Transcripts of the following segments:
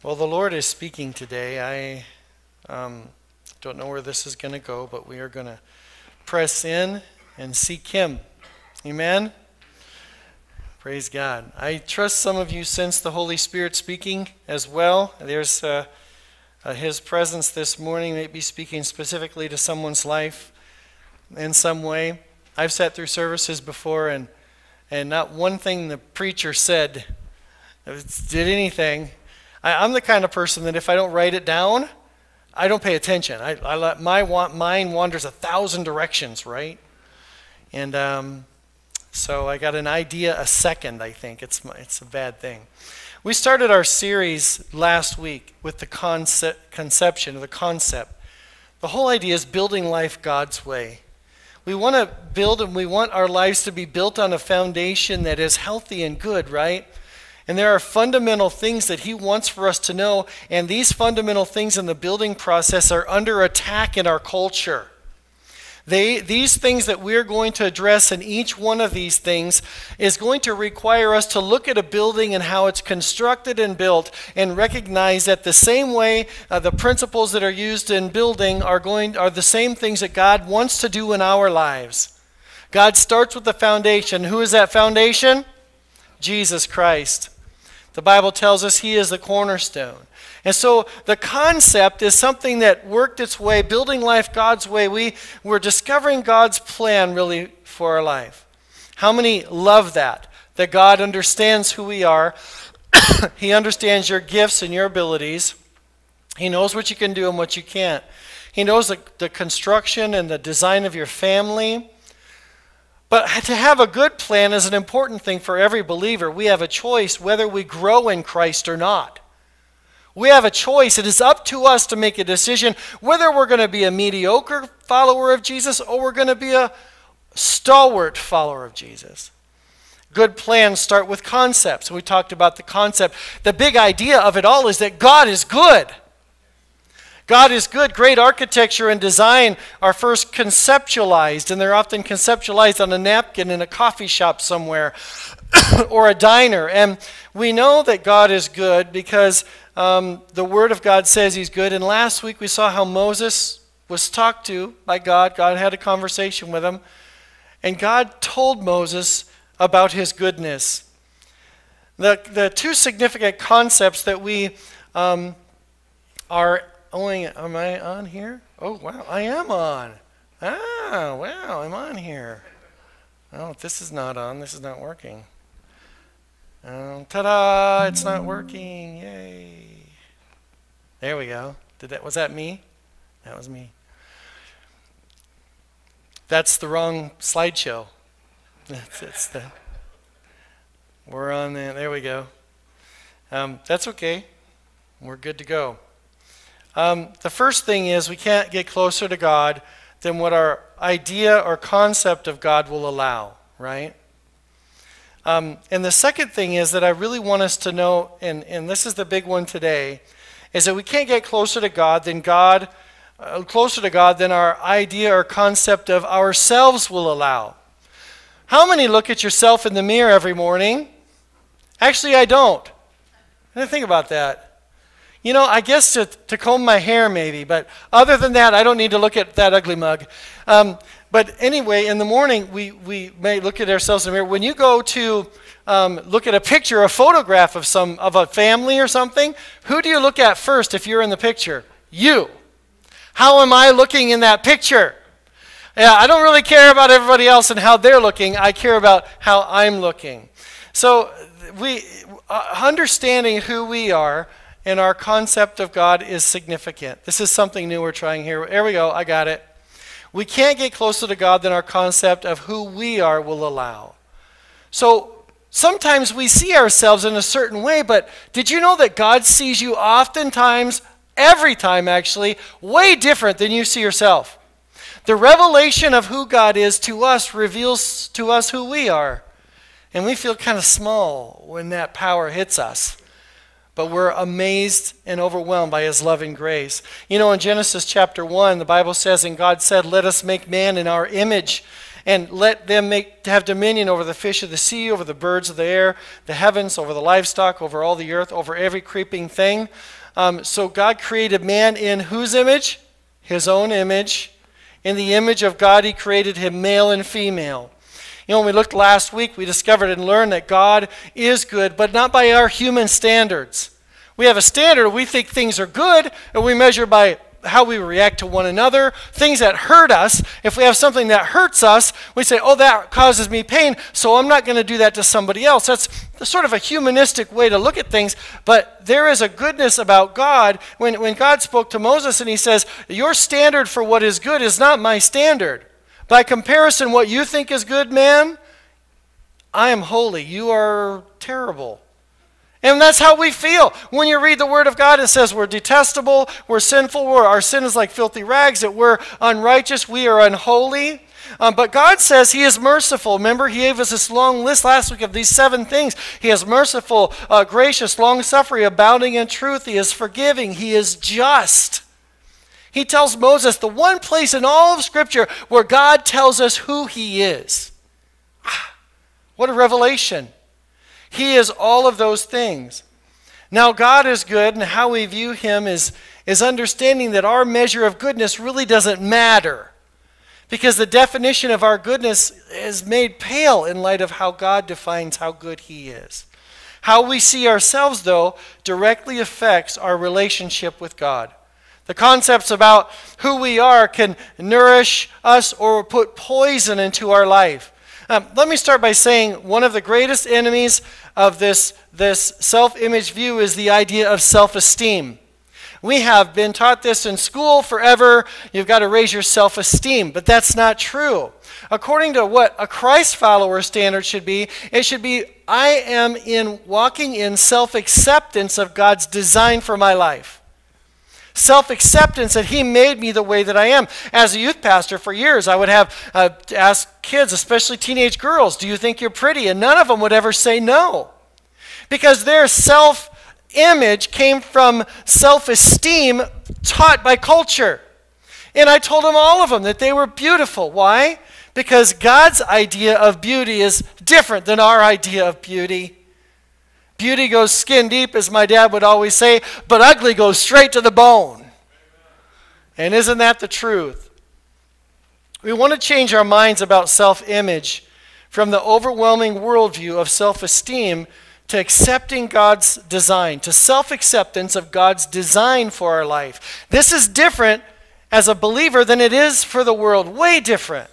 Well, the Lord is speaking today. I um, don't know where this is going to go, but we are going to press in and seek Him. Amen? Praise God. I trust some of you sense the Holy Spirit speaking as well. There's uh, uh, His presence this morning, maybe speaking specifically to someone's life in some way. I've sat through services before, and, and not one thing the preacher said did anything I, am the kind of person that if I don't write it down, I don't pay attention. I, I let my mind wanders a thousand directions, right? And um, so I got an idea a second. I think it's it's a bad thing. We started our series last week with the concept, conception of the concept. The whole idea is building life God's way. We want to build and we want our lives to be built on a foundation that is healthy and good, right? And there are fundamental things that he wants for us to know, and these fundamental things in the building process are under attack in our culture. They, these things that we're going to address in each one of these things is going to require us to look at a building and how it's constructed and built and recognize that the same way uh, the principles that are used in building are going are the same things that God wants to do in our lives. God starts with the foundation. Who is that foundation? Jesus Christ. The Bible tells us he is the cornerstone. And so the concept is something that worked its way, building life God's way. We, we're discovering God's plan really for our life. How many love that? That God understands who we are, He understands your gifts and your abilities, He knows what you can do and what you can't. He knows the, the construction and the design of your family. But to have a good plan is an important thing for every believer. We have a choice whether we grow in Christ or not. We have a choice. It is up to us to make a decision whether we're going to be a mediocre follower of Jesus or we're going to be a stalwart follower of Jesus. Good plans start with concepts. We talked about the concept. The big idea of it all is that God is good. God is good. Great architecture and design are first conceptualized, and they're often conceptualized on a napkin in a coffee shop somewhere or a diner. And we know that God is good because um, the Word of God says He's good. And last week we saw how Moses was talked to by God. God had a conversation with him. And God told Moses about His goodness. The, the two significant concepts that we um, are only am I on here? Oh wow, I am on. Ah, wow, I'm on here. Oh, this is not on. This is not working. Um, ta-da! It's not working. Yay! There we go. Did that? Was that me? That was me. That's the wrong slideshow. That's, that's the. We're on there. There we go. Um, that's okay. We're good to go. Um, the first thing is we can't get closer to God than what our idea or concept of God will allow, right? Um, and the second thing is that I really want us to know, and, and this is the big one today, is that we can't get closer to God than God, uh, closer to God than our idea or concept of ourselves will allow. How many look at yourself in the mirror every morning? Actually, I don't. I didn't think about that. You know, I guess to, to comb my hair maybe, but other than that, I don't need to look at that ugly mug. Um, but anyway, in the morning, we, we may look at ourselves in the mirror. When you go to um, look at a picture, a photograph of some of a family or something, who do you look at first if you're in the picture? You. How am I looking in that picture? Yeah, I don't really care about everybody else and how they're looking. I care about how I'm looking. So we uh, understanding who we are and our concept of God is significant. This is something new we're trying here. There we go, I got it. We can't get closer to God than our concept of who we are will allow. So sometimes we see ourselves in a certain way, but did you know that God sees you oftentimes, every time actually, way different than you see yourself? The revelation of who God is to us reveals to us who we are. And we feel kind of small when that power hits us but we're amazed and overwhelmed by his loving grace. You know, in Genesis chapter 1, the Bible says, And God said, Let us make man in our image and let them make, have dominion over the fish of the sea, over the birds of the air, the heavens, over the livestock, over all the earth, over every creeping thing. Um, so God created man in whose image? His own image. In the image of God, He created him male and female. You know, when we looked last week, we discovered and learned that God is good, but not by our human standards. We have a standard, we think things are good, and we measure by how we react to one another, things that hurt us. If we have something that hurts us, we say, oh, that causes me pain, so I'm not going to do that to somebody else. That's sort of a humanistic way to look at things, but there is a goodness about God. When, when God spoke to Moses and he says, Your standard for what is good is not my standard. By comparison, what you think is good, man, I am holy. You are terrible. And that's how we feel. When you read the Word of God, it says we're detestable, we're sinful, we're, our sin is like filthy rags, that we're unrighteous, we are unholy. Um, but God says He is merciful. Remember, He gave us this long list last week of these seven things. He is merciful, uh, gracious, long suffering, abounding in truth. He is forgiving. He is just. He tells Moses the one place in all of Scripture where God tells us who He is. What a revelation. He is all of those things. Now, God is good, and how we view Him is, is understanding that our measure of goodness really doesn't matter. Because the definition of our goodness is made pale in light of how God defines how good He is. How we see ourselves, though, directly affects our relationship with God. The concepts about who we are can nourish us or put poison into our life. Um, let me start by saying one of the greatest enemies of this, this self image view is the idea of self esteem. We have been taught this in school forever. You've got to raise your self esteem, but that's not true. According to what a Christ follower standard should be, it should be I am in walking in self acceptance of God's design for my life self acceptance that He made me the way that I am. As a youth pastor for years, I would have uh, ask kids, especially teenage girls, Do you think you're pretty? And none of them would ever say no. Because their self image came from self esteem taught by culture. And I told them, all of them, that they were beautiful. Why? Because God's idea of beauty is different than our idea of beauty. Beauty goes skin deep, as my dad would always say, but ugly goes straight to the bone. And isn't that the truth? We want to change our minds about self image from the overwhelming worldview of self esteem to accepting God's design, to self acceptance of God's design for our life. This is different as a believer than it is for the world, way different.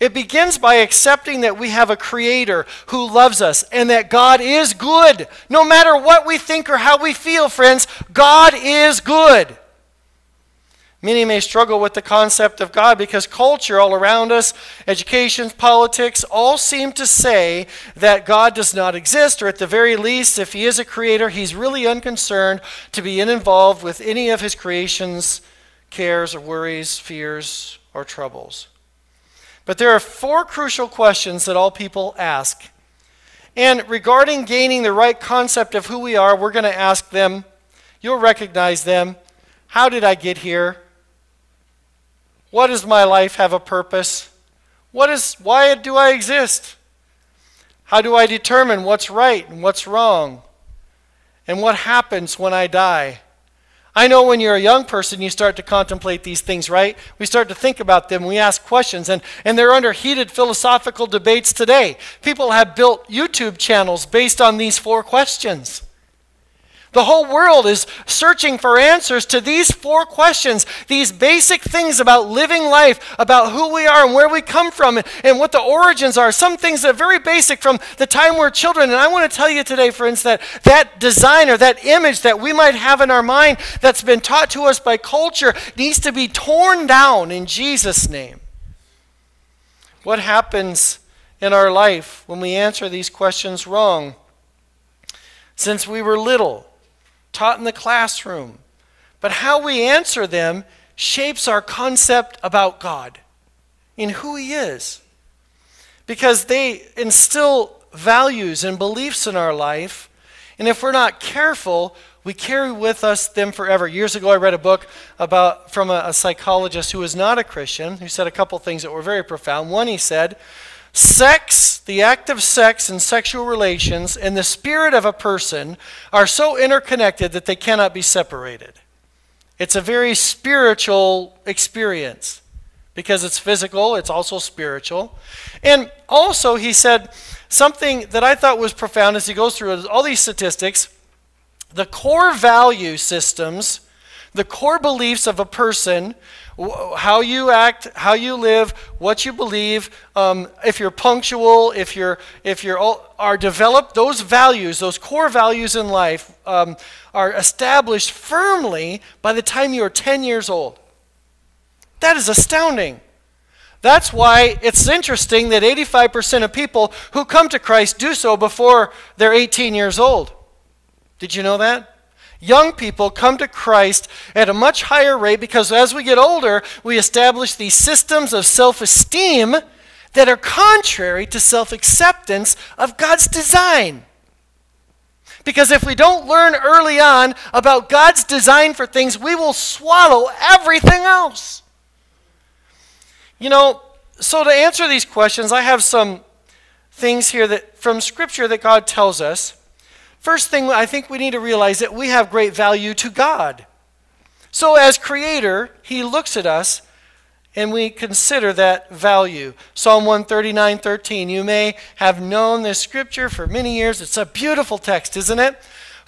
It begins by accepting that we have a creator who loves us and that God is good. No matter what we think or how we feel, friends, God is good. Many may struggle with the concept of God because culture all around us, education, politics, all seem to say that God does not exist, or at the very least, if He is a creator, He's really unconcerned to be involved with any of His creation's cares or worries, fears, or troubles. But there are four crucial questions that all people ask. And regarding gaining the right concept of who we are, we're going to ask them, you'll recognize them. How did I get here? What does my life have a purpose? What is why do I exist? How do I determine what's right and what's wrong? And what happens when I die? I know when you're a young person, you start to contemplate these things, right? We start to think about them, we ask questions, and, and they're under heated philosophical debates today. People have built YouTube channels based on these four questions. The whole world is searching for answers to these four questions, these basic things about living life, about who we are and where we come from, and, and, what the origins are. Some things that are very basic from the time we're children. And I want to tell you today, friends, that that design or that image that we might have in our mind that's been taught to us by culture needs to be torn down in Jesus' name. What happens in our life when we answer these questions wrong? Since we were little, taught in the classroom. But how we answer them shapes our concept about God in who He is. Because they instill values and beliefs in our life. And if we're not careful, We carry with us them forever. Years ago, I read a book about from a, a psychologist who was not a Christian, who said a couple things that were very profound. One, he said, Sex, the act of sex and sexual relations, and the spirit of a person are so interconnected that they cannot be separated. It's a very spiritual experience because it's physical, it's also spiritual. And also, he said something that I thought was profound as he goes through all these statistics the core value systems, the core beliefs of a person, how you act, how you live, what you believe, um, if you're punctual, if you're if you're are developed, those values, those core values in life, um, are established firmly by the time you are 10 years old. That is astounding. That's why it's interesting that 85% of people who come to Christ do so before they're 18 years old. Did you know that? Young people come to Christ at a much higher rate because as we get older, we establish these systems of self esteem that are contrary to self acceptance of God's design. Because if we don't learn early on about God's design for things, we will swallow everything else. You know, so to answer these questions, I have some things here that from scripture that God tells us. First thing I think we need to realize that we have great value to God. So as creator, he looks at us and we consider that value. Psalm 139, 13. You may have known this scripture for many years. It's a beautiful text, isn't it?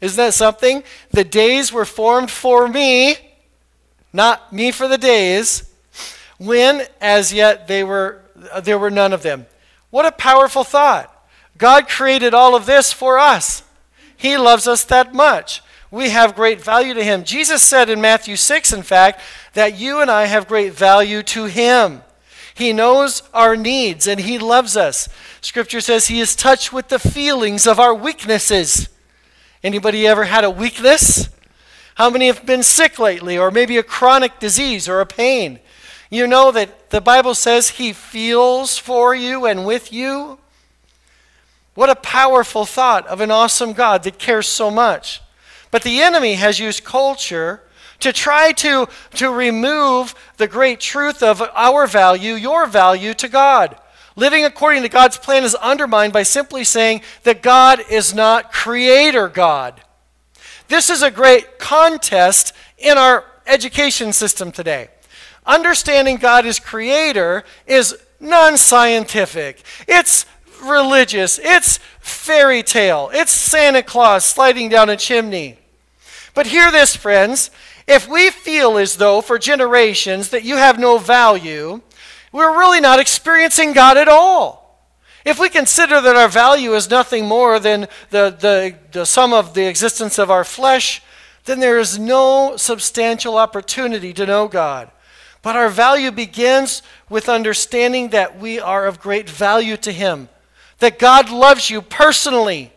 isn't that something? The days were formed for me, not me for the days, when as yet they were uh, there were none of them. What a powerful thought. God created all of this for us. He loves us that much. We have great value to him. Jesus said in Matthew 6, in fact, that you and I have great value to him. He knows our needs and he loves us. Scripture says he is touched with the feelings of our weaknesses. Anybody ever had a weakness? How many have been sick lately, or maybe a chronic disease or a pain? You know that the Bible says He feels for you and with you. What a powerful thought of an awesome God that cares so much. But the enemy has used culture to try to, to remove the great truth of our value, your value to God. Living according to God's plan is undermined by simply saying that God is not creator God. This is a great contest in our education system today. Understanding God as creator is non scientific, it's religious, it's fairy tale, it's Santa Claus sliding down a chimney. But hear this, friends. If we feel as though for generations that you have no value, we're really not experiencing God at all. If we consider that our value is nothing more than the, the, the sum of the existence of our flesh, then there is no substantial opportunity to know God. But our value begins with understanding that we are of great value to Him, that God loves you personally,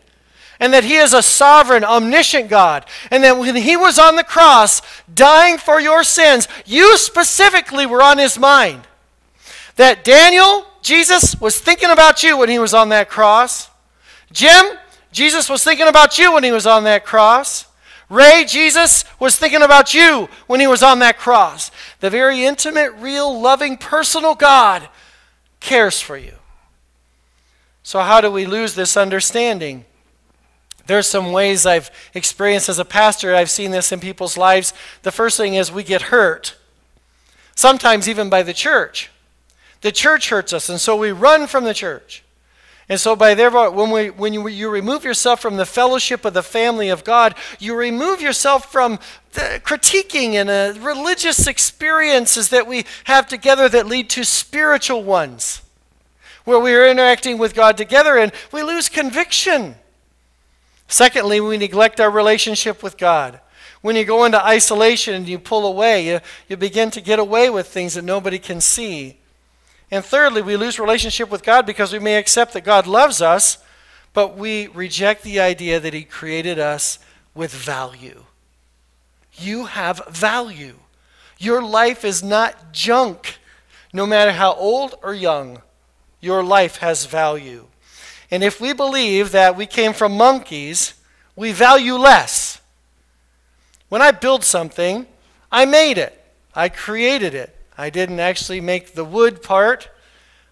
and that He is a sovereign, omniscient God, and that when He was on the cross dying for your sins, you specifically were on His mind that Daniel, Jesus, was thinking about you when he was on that cross. Jim, Jesus was thinking about you when he was on that cross. Ray, Jesus was thinking about you when he was on that cross. The very intimate, real, loving, personal God cares for you. So, how do we lose this understanding? There's some ways I've experienced as a pastor, I've seen this in people's lives. The first thing is we get hurt, sometimes even by the church. The church hurts us, and so we run from the church. And so, by therefore, when, we, when you, you remove yourself from the fellowship of the family of God, you remove yourself from critiquing and uh, religious experiences that we have together that lead to spiritual ones, where we are interacting with God together and we lose conviction. Secondly, we neglect our relationship with God. When you go into isolation and you pull away, you, you begin to get away with things that nobody can see. And thirdly, we lose relationship with God because we may accept that God loves us, but we reject the idea that He created us with value. You have value. Your life is not junk. No matter how old or young, your life has value. And if we believe that we came from monkeys, we value less. When I build something, I made it, I created it. I didn't actually make the wood part.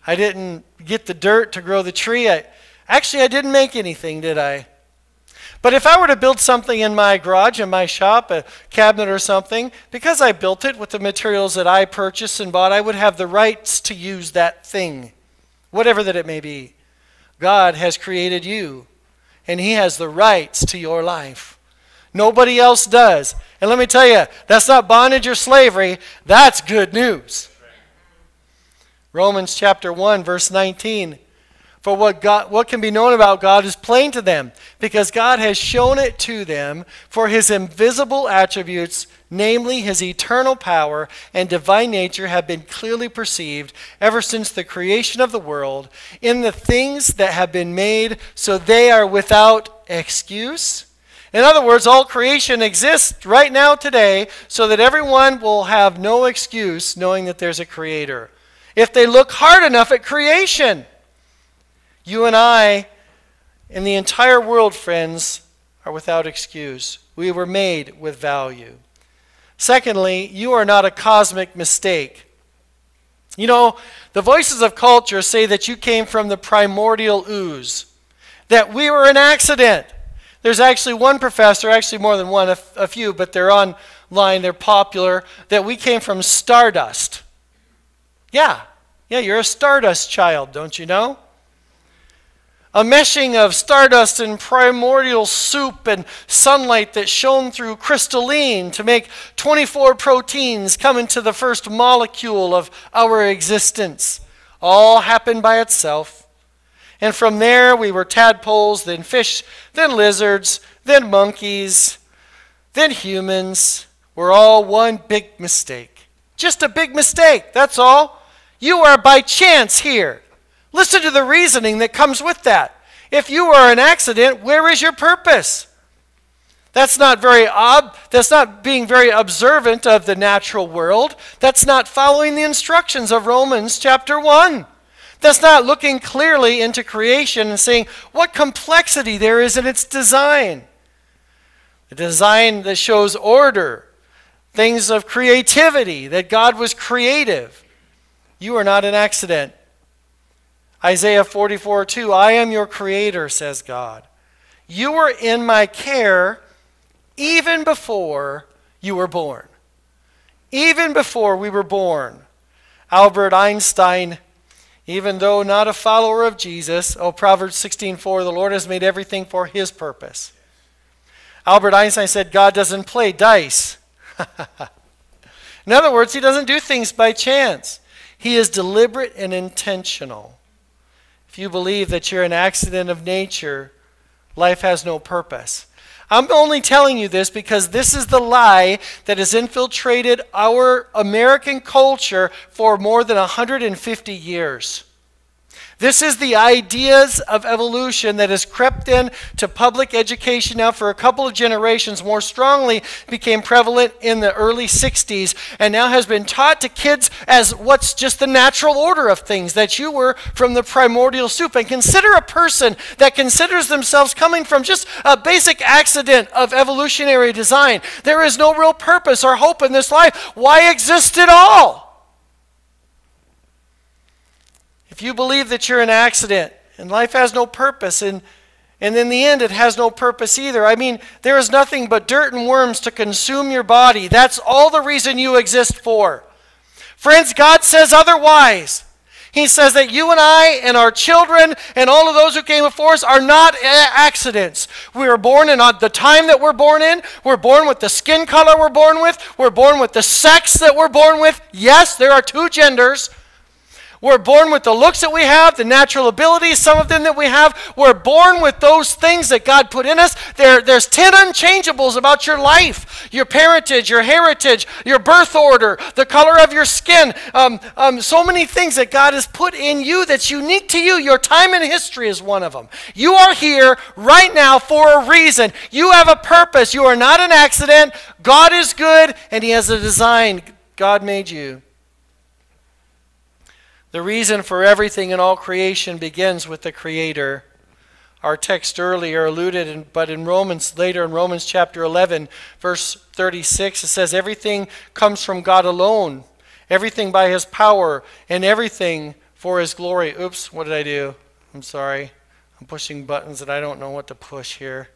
I didn't get the dirt to grow the tree. I, actually, I didn't make anything, did I? But if I were to build something in my garage, in my shop, a cabinet or something, because I built it with the materials that I purchased and bought, I would have the rights to use that thing, whatever that it may be. God has created you, and He has the rights to your life. Nobody else does. And let me tell you, that's not bondage or slavery, that's good news. Romans chapter 1, verse 19. For what, God, what can be known about God is plain to them, because God has shown it to them, for his invisible attributes, namely his eternal power and divine nature, have been clearly perceived ever since the creation of the world in the things that have been made, so they are without excuse. In other words, all creation exists right now today so that everyone will have no excuse knowing that there's a creator. If they look hard enough at creation, you and I, and the entire world, friends, are without excuse. We were made with value. Secondly, you are not a cosmic mistake. You know, the voices of culture say that you came from the primordial ooze, that we were an accident. There's actually one professor, actually more than one, a, few, but they're online, they're popular, that we came from stardust. Yeah, yeah, you're a stardust child, don't you know? a meshing of stardust and primordial soup and sunlight that shone through crystalline to make 24 proteins come into the first molecule of our existence. All happened by itself. And from there, we were tadpoles, then fish, then lizards, then monkeys, then humans. We're all one big mistake. Just a big mistake, that's all. You are by chance here. Listen to the reasoning that comes with that. If you are an accident, where is your purpose? That's not very ob- that's not being very observant of the natural world. That's not following the instructions of Romans chapter 1. That's not looking clearly into creation and saying what complexity there is in its design. The design that shows order, things of creativity, that God was creative. You are not an accident. Isaiah 44 2 I am your creator, says God. You were in my care even before you were born. Even before we were born. Albert Einstein, even though not a follower of Jesus, oh, Proverbs 16:4, the Lord has made everything for his purpose. Albert Einstein said, God doesn't play dice. in other words, he doesn't do things by chance. He is deliberate and intentional. If you believe that you're an accident of nature, life has no purpose. I'm only telling you this because this is the lie that has infiltrated our American culture for more than 150 years. This is the ideas of evolution that has crept in to public education now for a couple of generations, more strongly became prevalent in the early 60s, and now has been taught to kids as what's just the natural order of things, that you were from the primordial soup. And consider a person that considers themselves coming from just a basic accident of evolutionary design. There is no real purpose or hope in this life. Why exist at all? If you believe that you're an accident and life has no purpose and and in the end, it has no purpose either. I mean, there is nothing but dirt and worms to consume your body. That's all the reason you exist for. Friends, God says otherwise. He says that you and I and our children and all of those who came before us are not accidents. We were born in the time that we're born in. We're born with the skin color we're born with. We're born with the sex that we're born with. Yes, there are two genders. We're born with the looks that we have, the natural abilities, some of them that we have. We're born with those things that God put in us. There, there's 10 unchangeables about your life your parentage, your heritage, your birth order, the color of your skin. Um, um, so many things that God has put in you that's unique to you. Your time in history is one of them. You are here right now for a reason. You have a purpose. You are not an accident. God is good, and He has a design. God made you. The reason for everything in all creation begins with the Creator. Our text earlier alluded, in, but in Romans, later in Romans chapter 11, verse 36, it says, Everything comes from God alone, everything by His power, and everything for His glory. Oops, what did I do? I'm sorry. I'm pushing buttons that I don't know what to push here.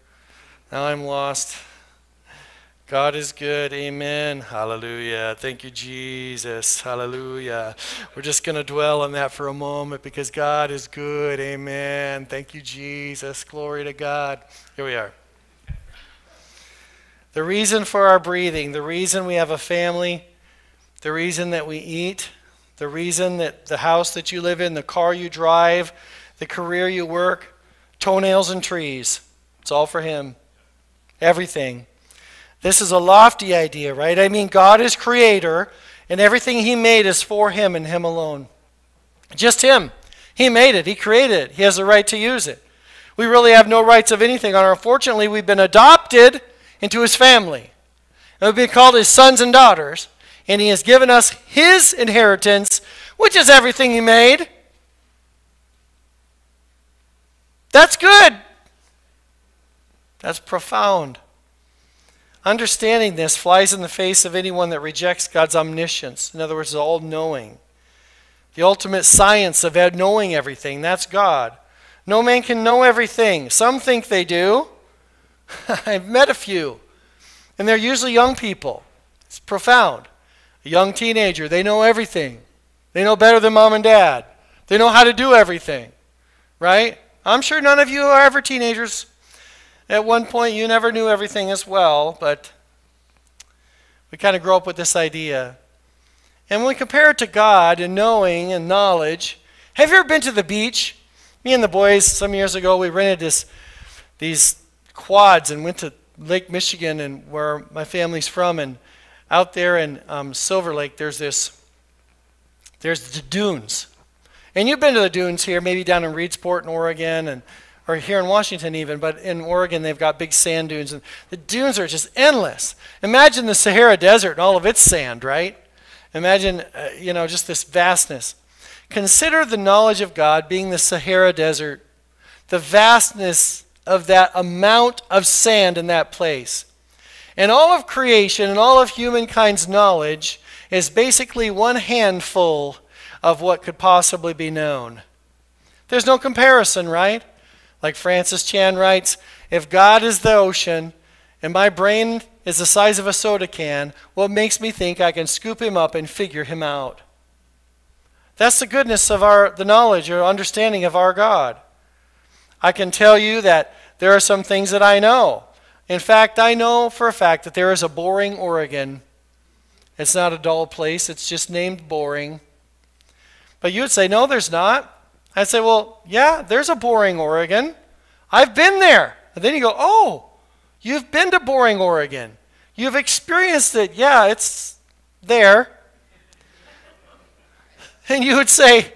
Now I'm lost. God is good. Amen. Hallelujah. Thank you, Jesus. Hallelujah. We're just going to dwell on that for a moment because God is good. Amen. Thank you, Jesus. Glory to God. Here we are. The reason for our breathing, the reason we have a family, the reason that we eat, the reason that the house that you live in, the car you drive, the career you work, toenails and trees, it's all for Him. Everything. This is a lofty idea, right? I mean, God is creator, and everything He made is for Him and Him alone. Just Him. He made it, He created it, He has the right to use it. We really have no rights of anything on it. Unfortunately, we've been adopted into His family. And we've been called His sons and daughters, and He has given us His inheritance, which is everything He made. That's good. That's profound. Understanding this flies in the face of anyone that rejects God's omniscience. In other words, all knowing. The ultimate science of knowing everything. That's God. No man can know everything. Some think they do. I've met a few. And they're usually young people. It's profound. A young teenager, they know everything. They know better than mom and dad. They know how to do everything. Right? I'm sure none of you are ever teenagers at one point, you never knew everything as well, but we kind of grow up with this idea. And when we compare it to God and knowing and knowledge, have you ever been to the beach? Me and the boys, some years ago, we rented this, these quads and went to Lake Michigan and where my family's from. And out there in um, Silver Lake, there's this, there's the dunes. And you've been to the dunes here, maybe down in Reedsport in Oregon and or here in Washington even, but in Oregon they've got big sand dunes, and the dunes are just endless. Imagine the Sahara Desert and all of its sand, right? Imagine, uh, you know, just this vastness. Consider the knowledge of God being the Sahara Desert, the vastness of that amount of sand in that place. And all of creation and all of humankind's knowledge is basically one handful of what could possibly be known. There's no comparison, right? Like Francis Chan writes, if God is the ocean and my brain is the size of a soda can, what makes me think I can scoop him up and figure him out? That's the goodness of our the knowledge or understanding of our God. I can tell you that there are some things that I know. In fact, I know for a fact that there is a boring Oregon. It's not a dull place, it's just named boring. But you would say, no, there's not. I'd say, well, yeah, there's a Boring, Oregon. I've been there. And then you go, oh, you've been to Boring, Oregon. You've experienced it. Yeah, it's there. And you would say,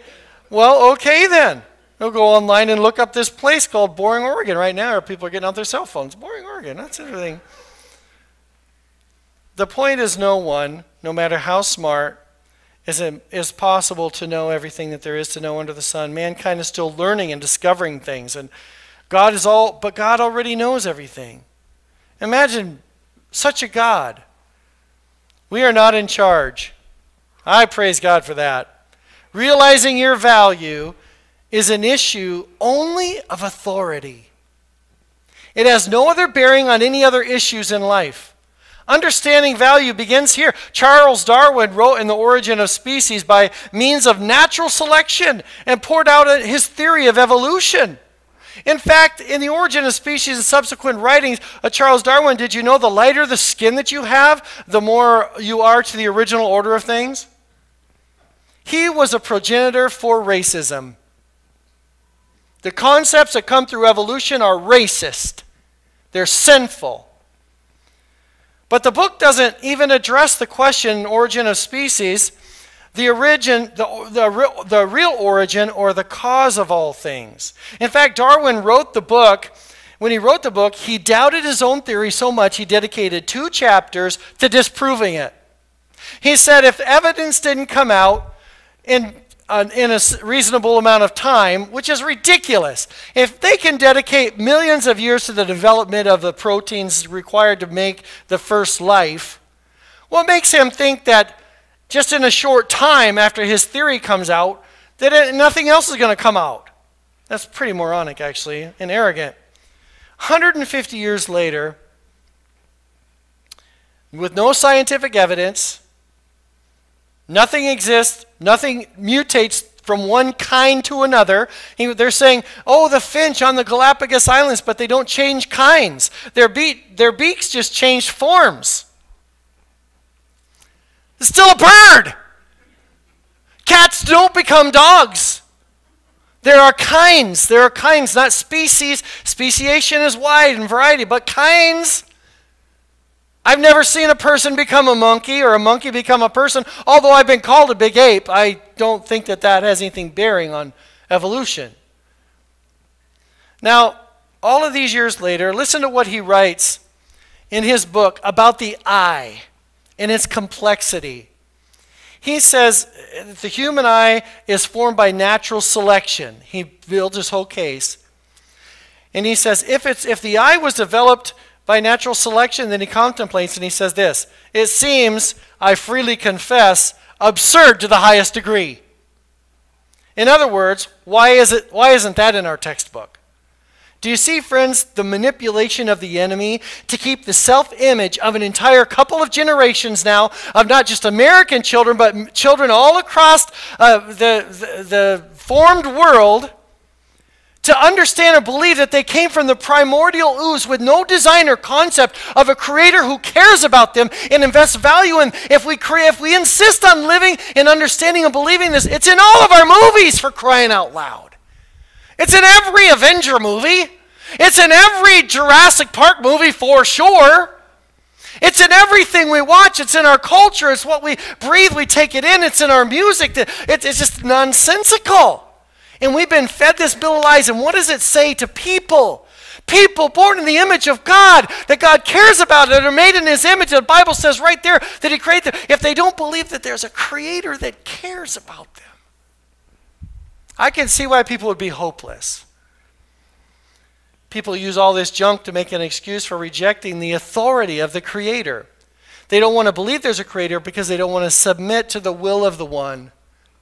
well, okay then. We'll go online and look up this place called Boring, Oregon right now. People are getting out their cell phones. Boring, Oregon. That's everything. The point is, no one, no matter how smart, is it is possible to know everything that there is to know under the sun. Mankind is still learning and discovering things, and God is all, but God already knows everything. Imagine such a God. We are not in charge. I praise God for that. Realizing your value is an issue only of authority. It has no other bearing on any other issues in life. Understanding value begins here. Charles Darwin wrote in The Origin of Species by means of natural selection and poured out his theory of evolution. In fact, in The Origin of Species and subsequent writings of Charles Darwin, did you know the lighter the skin that you have, the more you are to the original order of things? He was a progenitor for racism. The concepts that come through evolution are racist, they're sinful. But the book doesn't even address the question origin of species, the origin, the, the, the real origin or the cause of all things. In fact, Darwin wrote the book. When he wrote the book, he doubted his own theory so much he dedicated two chapters to disproving it. He said if evidence didn't come out in uh, in a reasonable amount of time, which is ridiculous. If they can dedicate millions of years to the development of the proteins required to make the first life, what makes him think that just in a short time after his theory comes out, that it, nothing else is going to come out? That's pretty moronic, actually, and arrogant. 150 years later, with no scientific evidence, Nothing exists, nothing mutates from one kind to another. They're saying, oh, the finch on the Galapagos Islands, but they don't change kinds. Their, beak, their beaks just change forms. It's still a bird. Cats don't become dogs. There are kinds. There are kinds, not species. Speciation is wide and variety, but kinds. I've never seen a person become a monkey or a monkey become a person. Although I've been called a big ape, I don't think that that has anything bearing on evolution. Now, all of these years later, listen to what he writes in his book about the eye and its complexity. He says the human eye is formed by natural selection. He builds his whole case. And he says if, it's, if the eye was developed by natural selection, then he contemplates and he says this It seems, I freely confess, absurd to the highest degree. In other words, why, is it, why isn't that in our textbook? Do you see, friends, the manipulation of the enemy to keep the self image of an entire couple of generations now of not just American children, but children all across uh, the, the, the formed world to understand and believe that they came from the primordial ooze with no design or concept of a creator who cares about them and invests value in if we create if we insist on living and understanding and believing this it's in all of our movies for crying out loud it's in every avenger movie it's in every jurassic park movie for sure it's in everything we watch. It's in our culture. It's what we breathe. We take it in. It's in our music. It's just nonsensical. And we've been fed this bill of lies. And what does it say to people? People born in the image of God, that God cares about, that are made in His image. The Bible says right there that He created them. If they don't believe that there's a Creator that cares about them, I can see why people would be hopeless. People use all this junk to make an excuse for rejecting the authority of the Creator. They don't want to believe there's a Creator because they don't want to submit to the will of the one.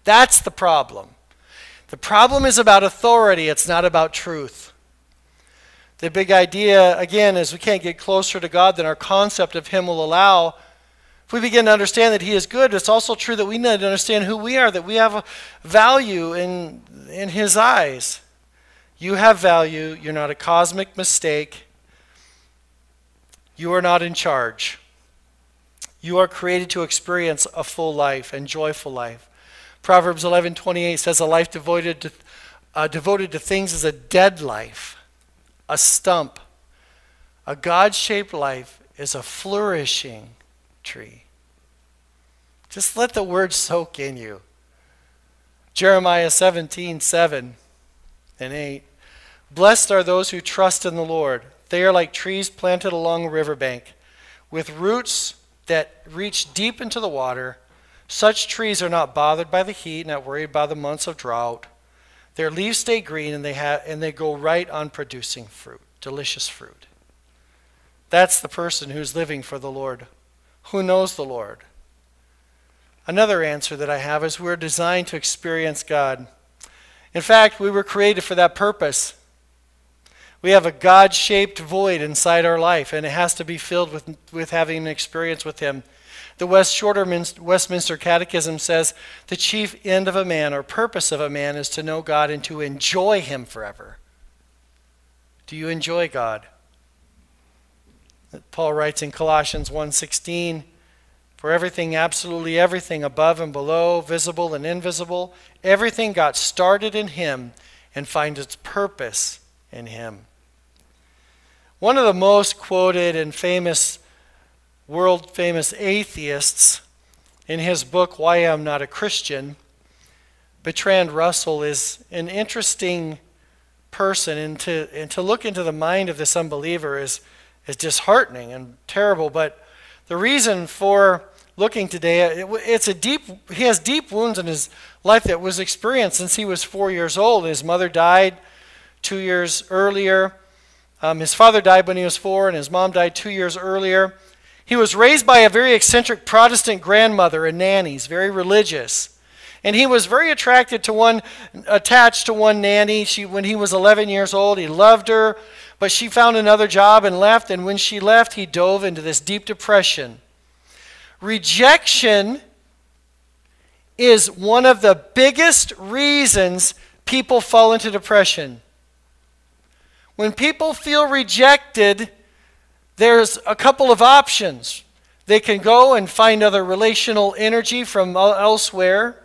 That's the problem. The problem is about authority, it's not about truth. The big idea, again, is we can't get closer to God than our concept of Him will allow. If we begin to understand that He is good, it's also true that we need to understand who we are, that we have value in, in His eyes. You have value. You're not a cosmic mistake. You are not in charge. You are created to experience a full life and joyful life. Proverbs 11:28 says a life devoted to, uh, devoted to things is a dead life, a stump. A God-shaped life is a flourishing tree. Just let the word soak in you. Jeremiah 17, 7 and 8. Blessed are those who trust in the Lord. They are like trees planted along a riverbank, with roots that reach deep into the water. Such trees are not bothered by the heat, not worried by the months of drought. Their leaves stay green and they, have, and they go right on producing fruit, delicious fruit. That's the person who's living for the Lord, who knows the Lord. Another answer that I have is we're designed to experience God. In fact, we were created for that purpose. We have a God shaped void inside our life, and it has to be filled with, with having an experience with Him. The Westminster Catechism says the chief end of a man or purpose of a man is to know God and to enjoy Him forever. Do you enjoy God? Paul writes in Colossians 1:16, For everything, absolutely everything above and below, visible and invisible, everything got started in Him and finds its purpose in Him. One of the most quoted and famous, world famous atheists in his book, Why I'm Not a Christian, Bertrand Russell is an interesting person, and to, and to look into the mind of this unbeliever is, is disheartening and terrible. But the reason for looking today, it, it's a deep, he has deep wounds in his life that was experienced since he was four years old. His mother died two years earlier. Um, his father died when he was four, and his mom died two years earlier. He was raised by a very eccentric Protestant grandmother and nannies, very religious. And he was very attracted to one, attached to one nanny. She, when he was 11 years old, he loved her, but she found another job and left. And when she left, he dove into this deep depression. Rejection is one of the biggest reasons people fall into depression. When people feel rejected, there's a couple of options. They can go and find other relational energy from elsewhere,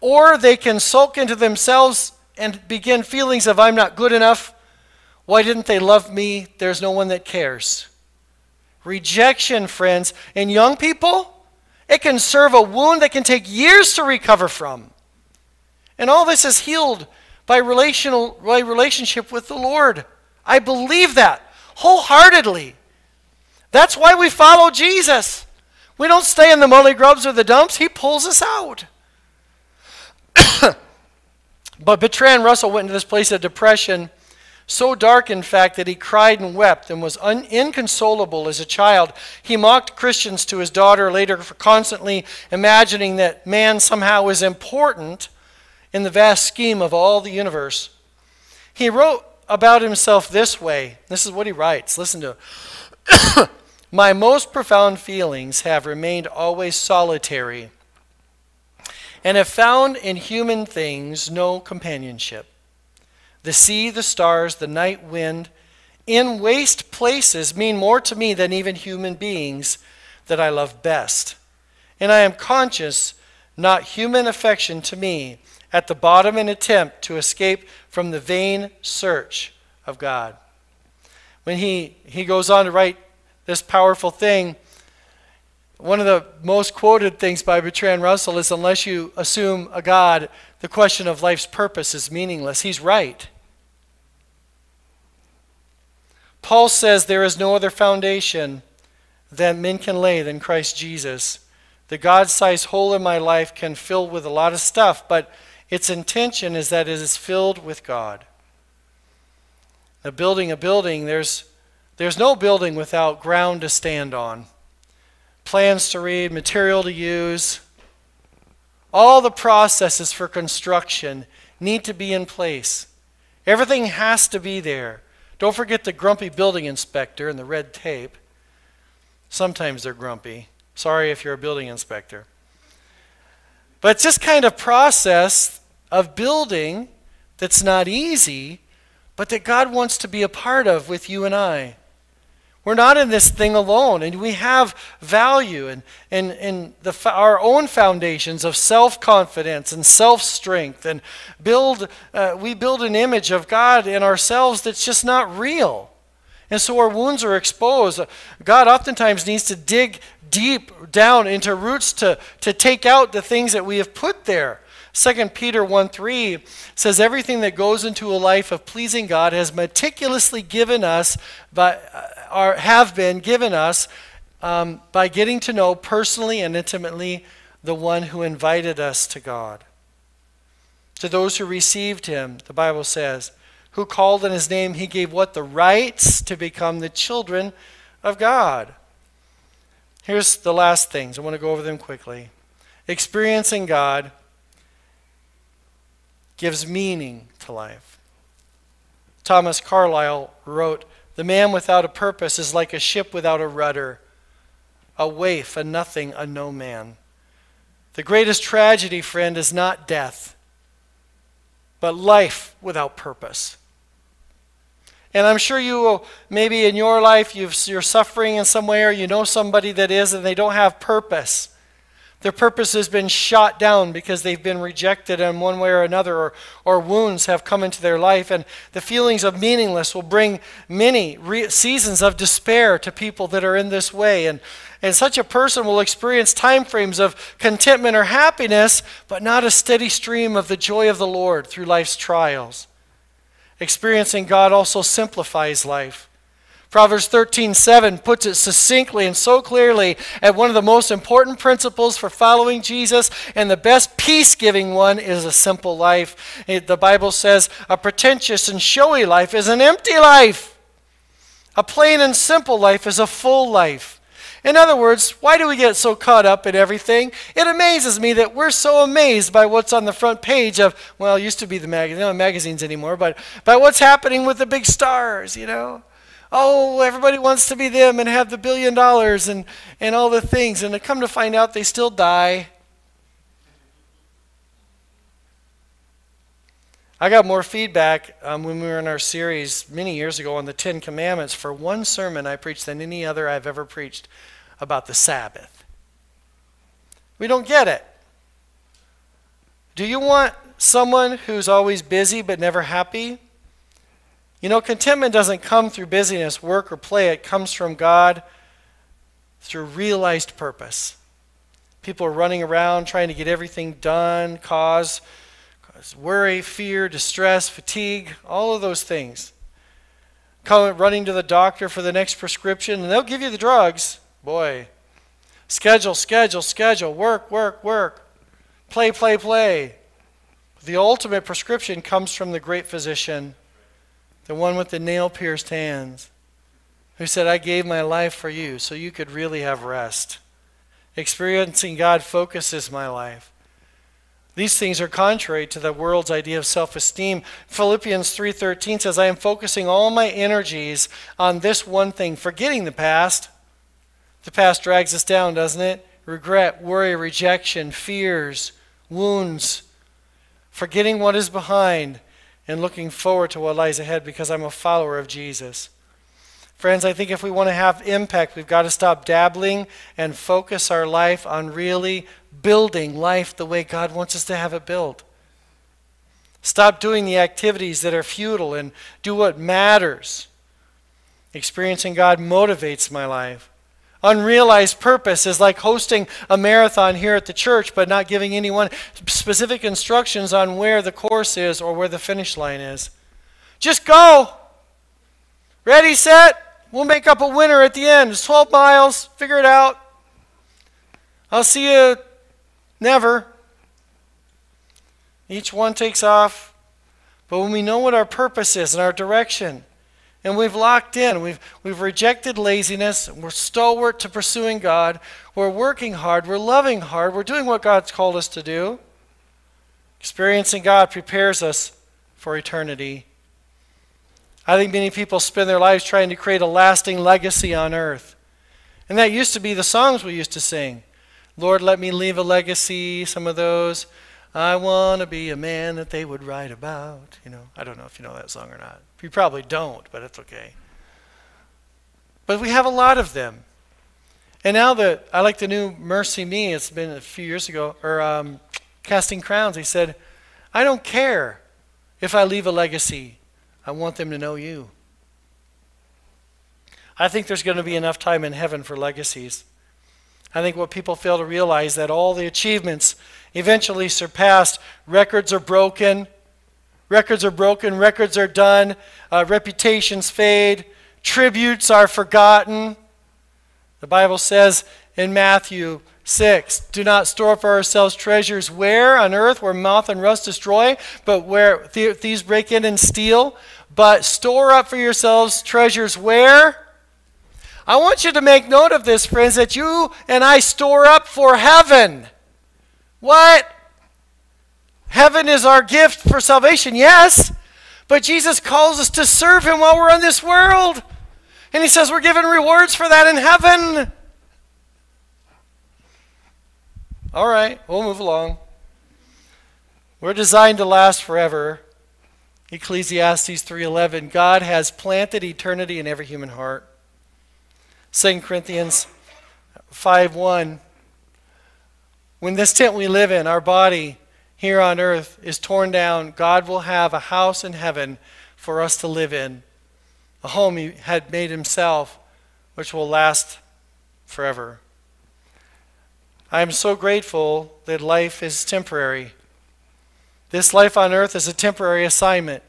or they can sulk into themselves and begin feelings of, I'm not good enough. Why didn't they love me? There's no one that cares. Rejection, friends, in young people, it can serve a wound that can take years to recover from. And all this is healed by relational by relationship with the Lord. I believe that wholeheartedly. That's why we follow Jesus. We don't stay in the molly grubs or the dumps. He pulls us out. but Bertrand Russell went into this place of depression, so dark, in fact, that he cried and wept and was un- inconsolable as a child. He mocked Christians to his daughter later for constantly imagining that man somehow was important in the vast scheme of all the universe. He wrote about himself this way. This is what he writes. Listen to it. My most profound feelings have remained always solitary and have found in human things no companionship. The sea, the stars, the night wind, in waste places mean more to me than even human beings that I love best. And I am conscious not human affection to me at the bottom an attempt to escape from the vain search of God. When he, he goes on to write this powerful thing, one of the most quoted things by Bertrand Russell is unless you assume a God, the question of life's purpose is meaningless. He's right. Paul says there is no other foundation that men can lay than Christ Jesus. The God sized hole in my life can fill with a lot of stuff, but its intention is that it is filled with God. Now, building a building, there's, there's no building without ground to stand on, plans to read, material to use. All the processes for construction need to be in place. Everything has to be there. Don't forget the grumpy building inspector and the red tape. Sometimes they're grumpy. Sorry if you're a building inspector. But it's this kind of process of building that's not easy, but that God wants to be a part of with you and I. We're not in this thing alone, and we have value and, and, and the, our own foundations of self confidence and self strength, and build, uh, we build an image of God in ourselves that's just not real. And so our wounds are exposed. God oftentimes needs to dig deep down into roots to, to take out the things that we have put there. 2 Peter 1 3 says, Everything that goes into a life of pleasing God has meticulously given us, by, or uh, have been given us, um, by getting to know personally and intimately the one who invited us to God. To those who received him, the Bible says, who called in his name, he gave what? The rights to become the children of God. Here's the last things. I want to go over them quickly. Experiencing God gives meaning to life. Thomas Carlyle wrote The man without a purpose is like a ship without a rudder, a waif, a nothing, a no man. The greatest tragedy, friend, is not death, but life without purpose. And I'm sure you will, maybe in your life, you're suffering in some way, or you know somebody that is, and they don't have purpose. Their purpose has been shot down because they've been rejected in one way or another, or, or wounds have come into their life. And the feelings of meaningless will bring many re- seasons of despair to people that are in this way. And, and such a person will experience time frames of contentment or happiness, but not a steady stream of the joy of the Lord through life's trials. Experiencing God also simplifies life. Proverbs 13:7 puts it succinctly and so clearly at one of the most important principles for following Jesus and the best peace-giving one is a simple life. It, the Bible says a pretentious and showy life is an empty life. A plain and simple life is a full life. In other words, why do we get so caught up in everything? It amazes me that we're so amazed by what's on the front page of, well, it used to be the magazine, not magazines anymore, but by what's happening with the big stars, you know? Oh, everybody wants to be them and have the billion dollars and, and all the things. And to come to find out, they still die. I got more feedback um, when we were in our series many years ago on the Ten Commandments for one sermon I preached than any other I've ever preached about the Sabbath. We don't get it. Do you want someone who's always busy but never happy? You know, contentment doesn't come through busyness, work, or play. It comes from God through realized purpose. People are running around trying to get everything done, cause, cause worry, fear, distress, fatigue, all of those things. Come running to the doctor for the next prescription, and they'll give you the drugs. Boy, schedule, schedule, schedule, work, work, work, play, play, play. The ultimate prescription comes from the great physician the one with the nail pierced hands, who said, I gave my life for you so you could really have rest. Experiencing God focuses my life. These things are contrary to the world's idea of self-esteem. Philippians 3:13 says, "I am focusing all my energies on this one thing, forgetting the past." The past drags us down, doesn't it? Regret, worry, rejection, fears, wounds. Forgetting what is behind and looking forward to what lies ahead because I'm a follower of Jesus. Friends, I think if we want to have impact, we've got to stop dabbling and focus our life on really building life the way God wants us to have it built. Stop doing the activities that are futile and do what matters. Experiencing God motivates my life. Unrealized purpose is like hosting a marathon here at the church, but not giving anyone specific instructions on where the course is or where the finish line is. Just go. Ready, set. We'll make up a winner at the end. It's 12 miles. Figure it out. I'll see you never. Each one takes off. But when we know what our purpose is and our direction, and we've locked in. We've, we've rejected laziness. We're stalwart to pursuing God. We're working hard. We're loving hard. We're doing what God's called us to do. Experiencing God prepares us for eternity. I think many people spend their lives trying to create a lasting legacy on earth. And that used to be the songs we used to sing. Lord, let me leave a legacy, some of those. I want to be a man that they would write about. You know, I don't know if you know that song or not. You probably don't, but it's okay. But we have a lot of them. And now that I like the new MercyMe, it's been a few years ago, or um, Casting Crowns, he said, I don't care if I leave a legacy. I want them to know you. I think there's going to be enough time in heaven for legacies. I think what people fail to realize that all the achievements eventually surpassed. Records are broken. Records are broken. Records are done. Uh, reputations fade. Tributes are forgotten. The Bible says in Matthew 6 Do not store for ourselves treasures where? On earth, where moth and rust destroy, but where thieves break in and steal. But store up for yourselves treasures where? I want you to make note of this, friends, that you and I store up for heaven. What? Heaven is our gift for salvation, yes. But Jesus calls us to serve Him while we're on this world. And He says we're given rewards for that in heaven. All right, we'll move along. We're designed to last forever. Ecclesiastes 3:11 God has planted eternity in every human heart. 2 Corinthians 5:1 When this tent we live in, our body here on earth is torn down, God will have a house in heaven for us to live in. A home he had made himself which will last forever. I am so grateful that life is temporary. This life on earth is a temporary assignment.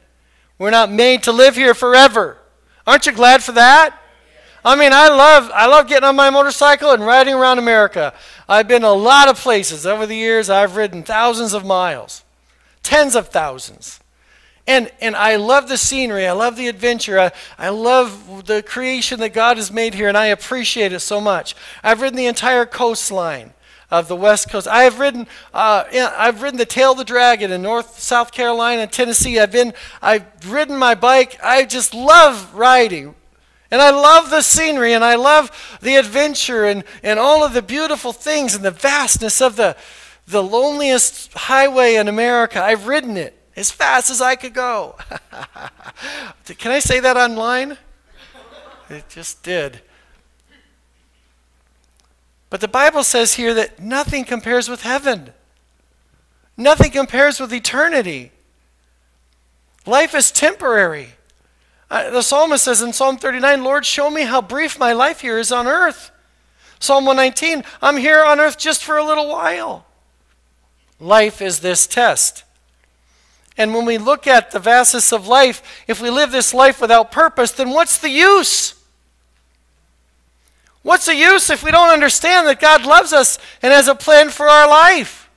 We're not made to live here forever. Aren't you glad for that? I mean, I love I love getting on my motorcycle and riding around America. I've been a lot of places over the years. I've ridden thousands of miles, tens of thousands. And, and I love the scenery. I love the adventure. I, I love the creation that God has made here, and I appreciate it so much. I've ridden the entire coastline of the West Coast. I have ridden, uh, I've ridden the Tail of the Dragon in North South Carolina and Tennessee. I've been, I've ridden my bike. I just love riding. And I love the scenery and I love the adventure and, and all of the beautiful things and the vastness of the, the loneliest highway in America. I've ridden it as fast as I could go. Can I say that online? It just did. But the Bible says here that nothing compares with heaven. Nothing compares with eternity. Life is temporary. The psalmist says in Psalm 39, Lord, show me how brief my life here is on earth. Psalm 119, I'm here on earth just for a little while. Life is this test. And when we look at the vastness of life, if we live this life without purpose, then what's the use? What's the use if we don't understand that God loves us and has a plan for our life?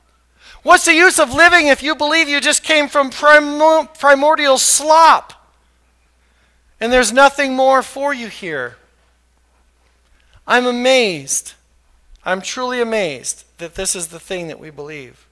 What's the use of living if you believe you just came from primordial slop and there's nothing more for you here? I'm amazed. I'm truly amazed that this is the thing that we believe.